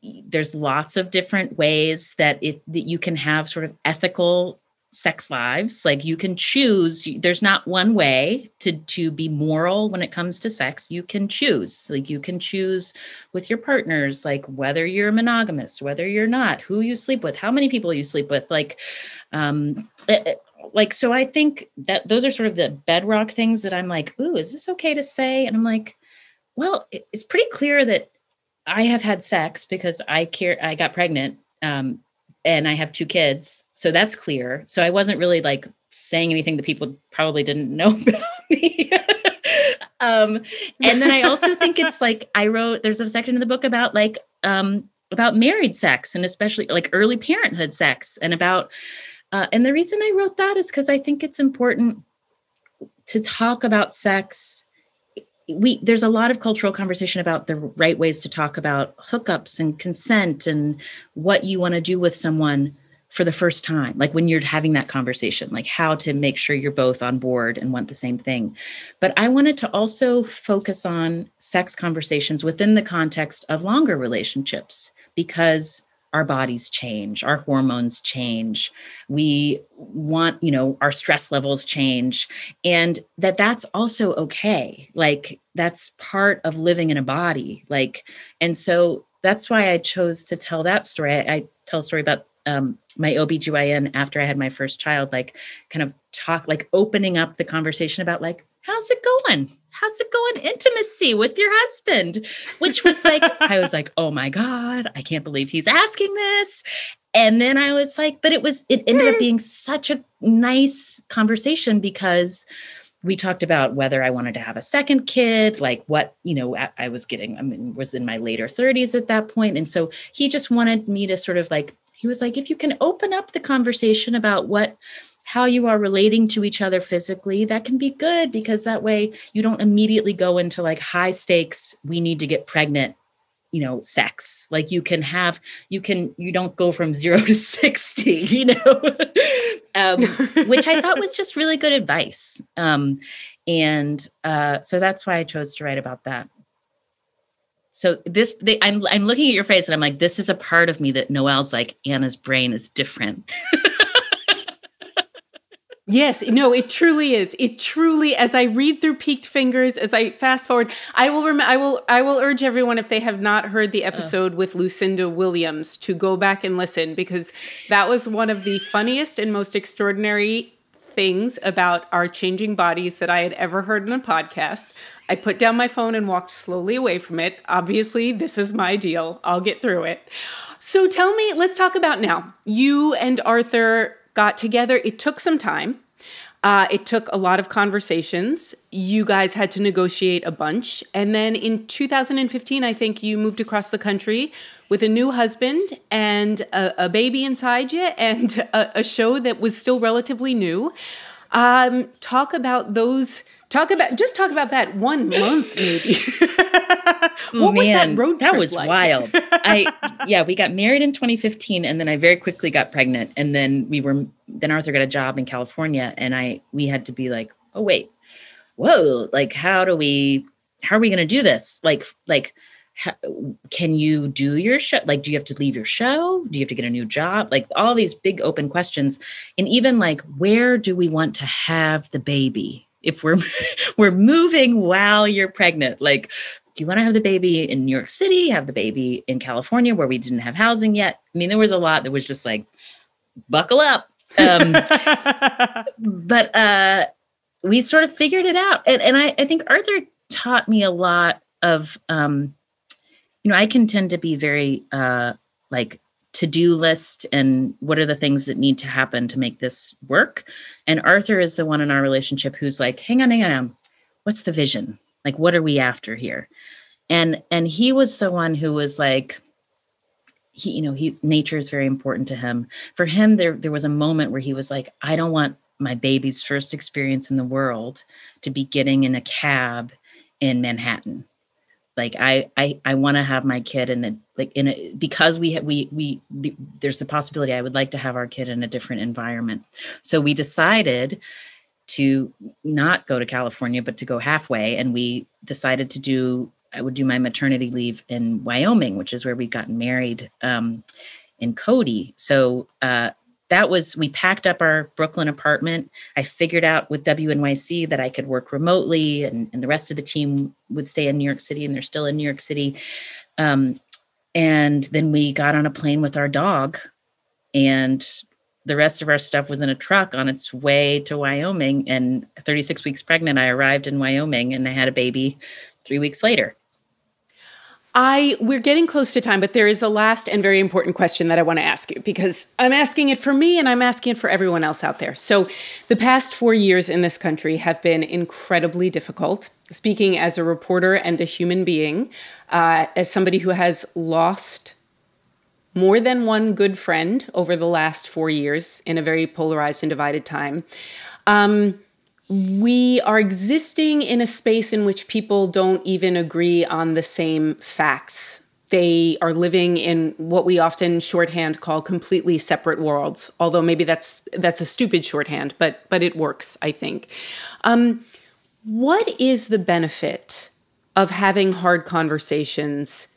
there's lots of different ways that if that you can have sort of ethical sex lives. Like you can choose there's not one way to to be moral when it comes to sex. You can choose. Like you can choose with your partners like whether you're monogamous whether you're not who you sleep with how many people you sleep with. Like um eh, eh, like so i think that those are sort of the bedrock things that i'm like ooh is this okay to say? And i'm like well it's pretty clear that i have had sex because i care i got pregnant um, and i have two kids so that's clear. So i wasn't really like saying anything that people probably didn't know about me. Um, and then i also think it's like i wrote there's a section in the book about like um, about married sex and especially like early parenthood sex and about uh, and the reason I wrote that is because I think it's important to talk about sex. We there's a lot of cultural conversation about the right ways to talk about hookups and consent and what you want to do with someone for the first time, like when you're having that conversation, like how to make sure you're both on board and want the same thing. But I wanted to also focus on sex conversations within the context of longer relationships because our bodies change, our hormones change. We want, you know, our stress levels change and that that's also okay. Like that's part of living in a body. Like and so that's why I chose to tell that story. I, I tell a story about um, my OBGYN after I had my first child, like kind of talk, like opening up the conversation about like, how's it going? How's it going? Intimacy with your husband, which was like, I was like, oh my God, I can't believe he's asking this. And then I was like, but it was, it ended up being such a nice conversation because we talked about whether I wanted to have a second kid, like what, you know, I, I was getting, I mean, was in my later 30s at that point. And so he just wanted me to sort of like he was like, if you can open up the conversation about what how you are relating to each other physically, that can be good because that way you don't immediately go into like high stakes, we need to get pregnant you know sex. Like you can have you can you don't go from zero to 60 you know? Um, which i thought was just really good advice. Um, and uh, so that's why i chose to write about that so this they, I'm I'm looking at your face and I'm like, this is a part of me that Noel's like, Anna's brain is different. Yes, no, it truly is. It truly, as I read through Peaked Fingers, as I fast forward, I will rem- I will I will urge everyone if they have not heard the episode with Lucinda Williams to go back and listen because that was one of the funniest and most extraordinary things about our changing bodies that I had ever heard in a podcast. I put down my phone and walked slowly away from it. Obviously, this is my deal. I'll get through it. So tell me, let's talk about now. You and Arthur got together. It took some time. Uh, it took a lot of conversations. You guys had to negotiate a bunch. And then in 2015, I think you moved across the country with a new husband and a, a baby inside you and a, a, show that was still relatively new. Um, talk about those Talk about just talk about that one month, maybe. what Man, was that road trip That was like? wild. I yeah, we got married in 2015, and then I very quickly got pregnant, and then we were then Arthur got a job in California, and I we had to be like, oh wait, whoa, like how do we how are we going to do this? Like like how, can you do your show like do you have to leave your show do you have to get a new job like all these big open questions and even like where do we want to have the baby if we're we're moving while you're pregnant. Like do you want to have the baby in new york city have the baby in california where we didn't have housing yet? I mean there was a lot that was just like buckle up. Um, but uh, we sort of figured it out. And, and I, I think arthur taught me a lot of um, you know i can tend to be very uh, like to-do list and what are the things that need to happen to make this work. And arthur is the one in our relationship who's like hang on hang on what's the vision? Like what are we after here? And and he was the one who was like he you know he's nature is very important to him. For him there there was a moment where he was like i don't want my baby's first experience in the world to be getting in a cab in manhattan like i i, I want to have my kid in a like in a because we we we there's a possibility i would like to have our kid in a different environment. So we decided to not go to california but to go halfway and we decided to do i would do my maternity leave in wyoming which is where we got married um, in cody. So uh, that was we packed up our brooklyn apartment. I figured out with wnyc that i could work remotely and, and the rest of the team would stay in new york city and they're still in new york city. Um, and then we got on a plane with our dog and the rest of our stuff was in a truck on its way to wyoming and 36 weeks pregnant i arrived in wyoming and i had a baby three weeks later I we're getting close to time, but there is a last and very important question that I want to ask you because I'm asking it for me and I'm asking it for everyone else out there. So, the past 4 years in this country have been incredibly difficult. Speaking as a reporter and a human being, uh, as somebody who has lost more than one good friend over the last 4 years in a very polarized and divided time. Um, we are existing in a space in which people don't even agree on the same facts. They are living in what we often shorthand call completely separate worlds. Although maybe that's that's a stupid shorthand, but but it works, I think. Um, what is the benefit of having hard conversations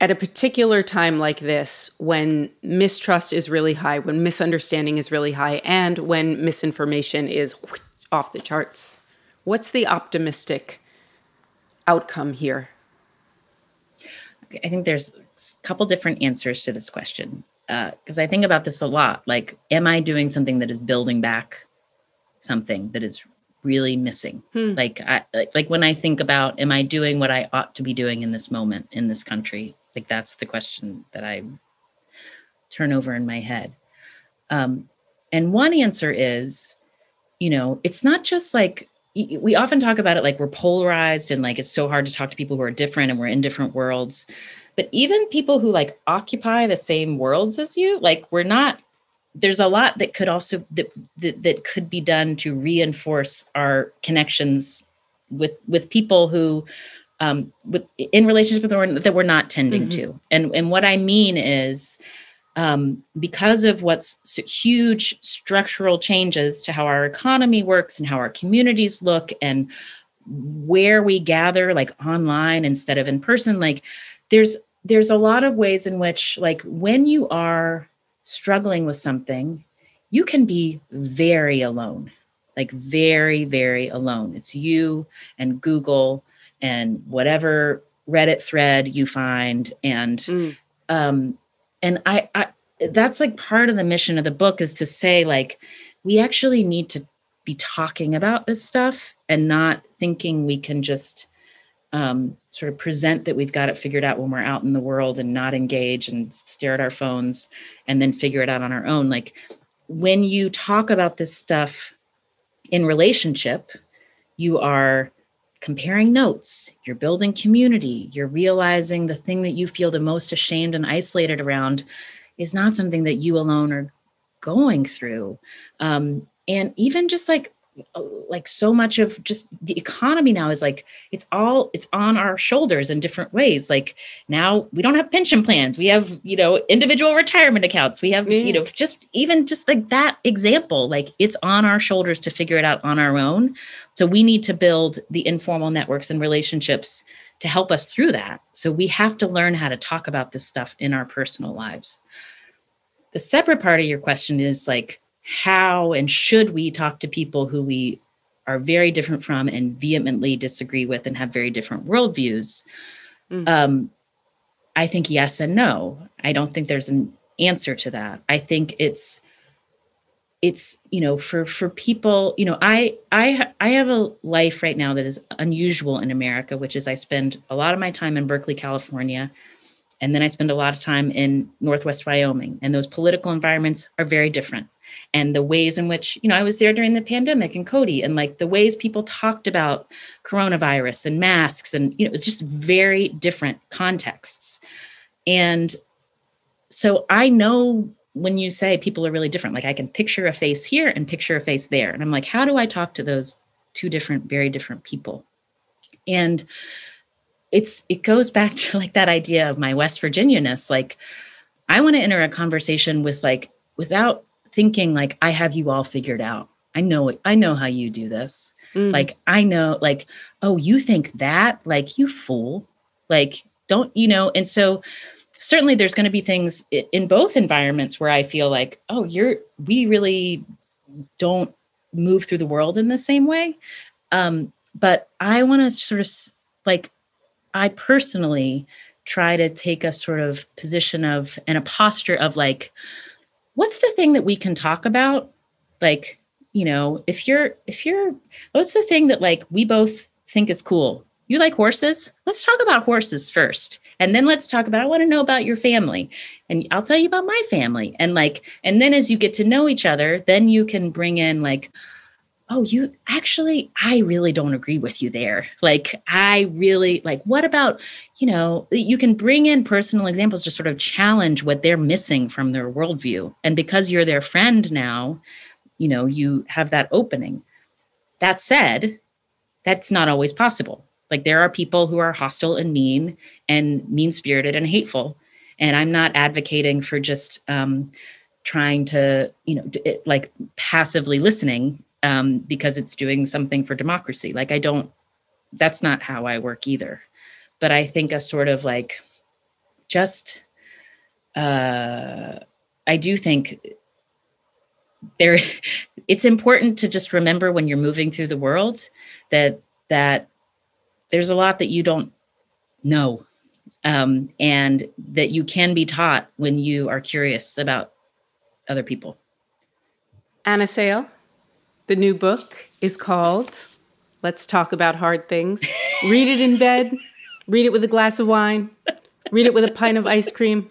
at a particular time like this, when mistrust is really high, when misunderstanding is really high, and when misinformation is off the charts, what's the optimistic outcome here? I think there's a couple different answers to this question because uh, I think about this a lot. Like, am I doing something that is building back something that is really missing? Hmm. Like, I, like when I think about, am I doing what I ought to be doing in this moment in this country? Like that's the question that I turn over in my head. Um, and one answer is, you know, it's not just like we often talk about it like we're polarized and like it's so hard to talk to people who are different and we're in different worlds. But even people who like occupy the same worlds as you, like we're not there's a lot that could also that, that that could be done to reinforce our connections with with people who um, with in relationships with the, that we're not tending mm-hmm. to. And and what I mean is um, because of what's huge structural changes to how our economy works and how our communities look and where we gather like online instead of in person like there's there's a lot of ways in which like when you are struggling with something you can be very alone like very very alone it's you and google and whatever Reddit thread you find. And mm. um, and I, I that's like part of the mission of the book is to say like we actually need to be talking about this stuff and not thinking we can just um, sort of present that we've got it figured out when we're out in the world and not engage and stare at our phones and then figure it out on our own. Like when you talk about this stuff in relationship, you are comparing notes, you're building community, you're realizing the thing that you feel the most ashamed and isolated around is not something that you alone are going through. Um, and even just like like so much of just the economy now is like it's all it's on our shoulders in different ways. Like now we don't have pension plans. We have you know individual retirement accounts. We have yeah. you know mm. just even just like that example like it's on our shoulders to figure it out on our own. So we need to build the informal networks and relationships to help us through that. So we have to learn how to talk about this stuff in our personal lives. The separate part of your question is like how and should we talk to people who we are very different from and vehemently disagree with and have very different worldviews? Mm-hmm. Um, I think yes and no. I don't think there's an answer to that. I think it's it's you know for for people you know i i i have a life right now that is unusual in america which is i spend a lot of my time in berkeley california and then i spend a lot of time in northwest wyoming and those political environments are very different and the ways in which you know i was there during the pandemic and cody and like the ways people talked about coronavirus and masks and you know it was just very different contexts. And so i know when you say people are really different like i can picture a face here and picture a face there and i'm like how do i talk to those two different very different people? And it's it goes back to like that idea of my west virginia-ness like i want to enter a conversation with like without thinking like I have you all figured out. I know it. I know how you do this. Mm. Like I know like oh you think that like you fool. Like don't you know and so certainly there's going to be things in both environments where I feel like oh you're we really don't move through the world in the same way. Um but I want to sort of like I personally try to take a sort of position of and a posture of like what's the thing that we can talk about? Like you know if you're if you're what's the thing that like we both think is cool? You like horses? Let's talk about horses first and then let's talk about i want to know about your family and i'll tell you about my family and like and then as you get to know each other then you can bring in like oh you actually i really don't agree with you there. Like i really like what about you know you can bring in personal examples to sort of challenge what they're missing from their worldview. And because you're their friend now you know you have that opening. That said that's not always possible. Like there are people who are hostile and mean and mean spirited and hateful. And i'm not advocating for just um, trying to you know like passively listening um, because it's doing something for democracy. Like I don't, that's not how I work either. But I think a sort of like just uh, I do think there it's important to just remember when you're moving through the world that that there's a lot that you don't know um, and that you can be taught when you are curious about other people anna sale the new book is called let's talk about hard things read it in bed read it with a glass of wine read it with a pint of ice cream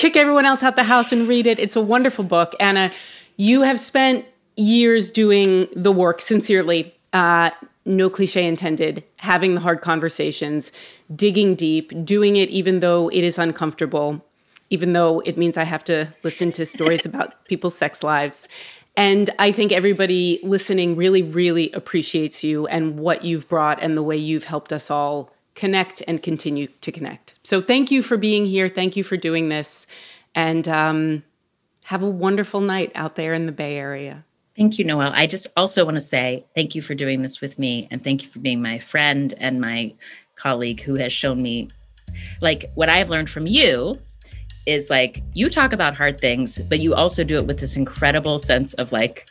kick everyone else out the house and read it. It's a wonderful book. Anna, you have spent years doing the work sincerely. Uh, no cliche intended, having the hard conversations, digging deep, doing it even though it is uncomfortable, even though it means I have to listen to stories about people's sex lives. And I think everybody listening really, really appreciates you and what you've brought and the way you've helped us all connect and continue to connect. So thank you for being here. Thank you for doing this. And um, have a wonderful night out there in the Bay Area. Thank you, Noel. I just also want to say thank you for doing this with me. And thank you for being my friend and my colleague who has shown me, like, what I've learned from you is like, you talk about hard things, but you also do it with this incredible sense of like,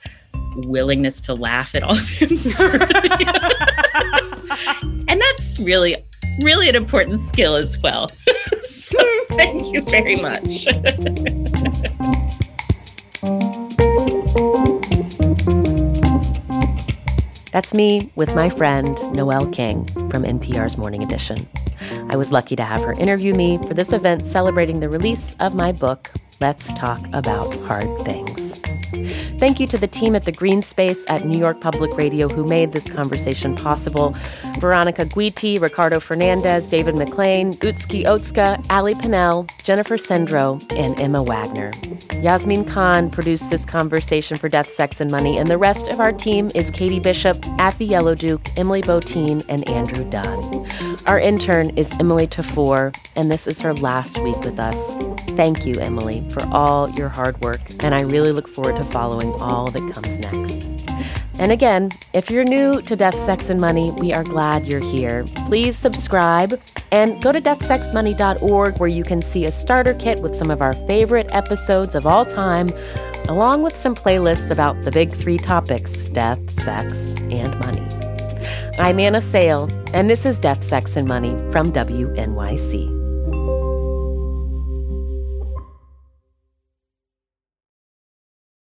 willingness to laugh at all of absurdity. and that's really really an important skill as well. so thank you very much. That's me with my friend, Noel King from NPR's Morning Edition. I was lucky to have her interview me for this event celebrating the release of my book, Let's Talk About Hard Things. Thank you to the team at the Green Space at New York Public Radio who made this conversation possible. Veronica Guiti, Ricardo Fernandez, David McLean, Utski Otska, Ali Pinnell, Jennifer Sendro, and Emma Wagner. Yasmin Khan produced this conversation for Death, Sex, and Money, and the rest of our team is Katie Bishop, Afi Yellow-Duke, Emily Botein, and Andrew Dunn. Our intern is Emily Tafour, and this is her last week with us. Thank you, Emily, for all your hard work, and I really look forward to following all that comes next. And again, if you're new to Death, Sex, and Money, we are glad you're here. Please subscribe and go to deathsexmoney.org where you can see a starter kit with some of our favorite episodes of all time, along with some playlists about the big three topics death, sex, and money. I'm Anna Sale, and this is Death, Sex, and Money from WNYC.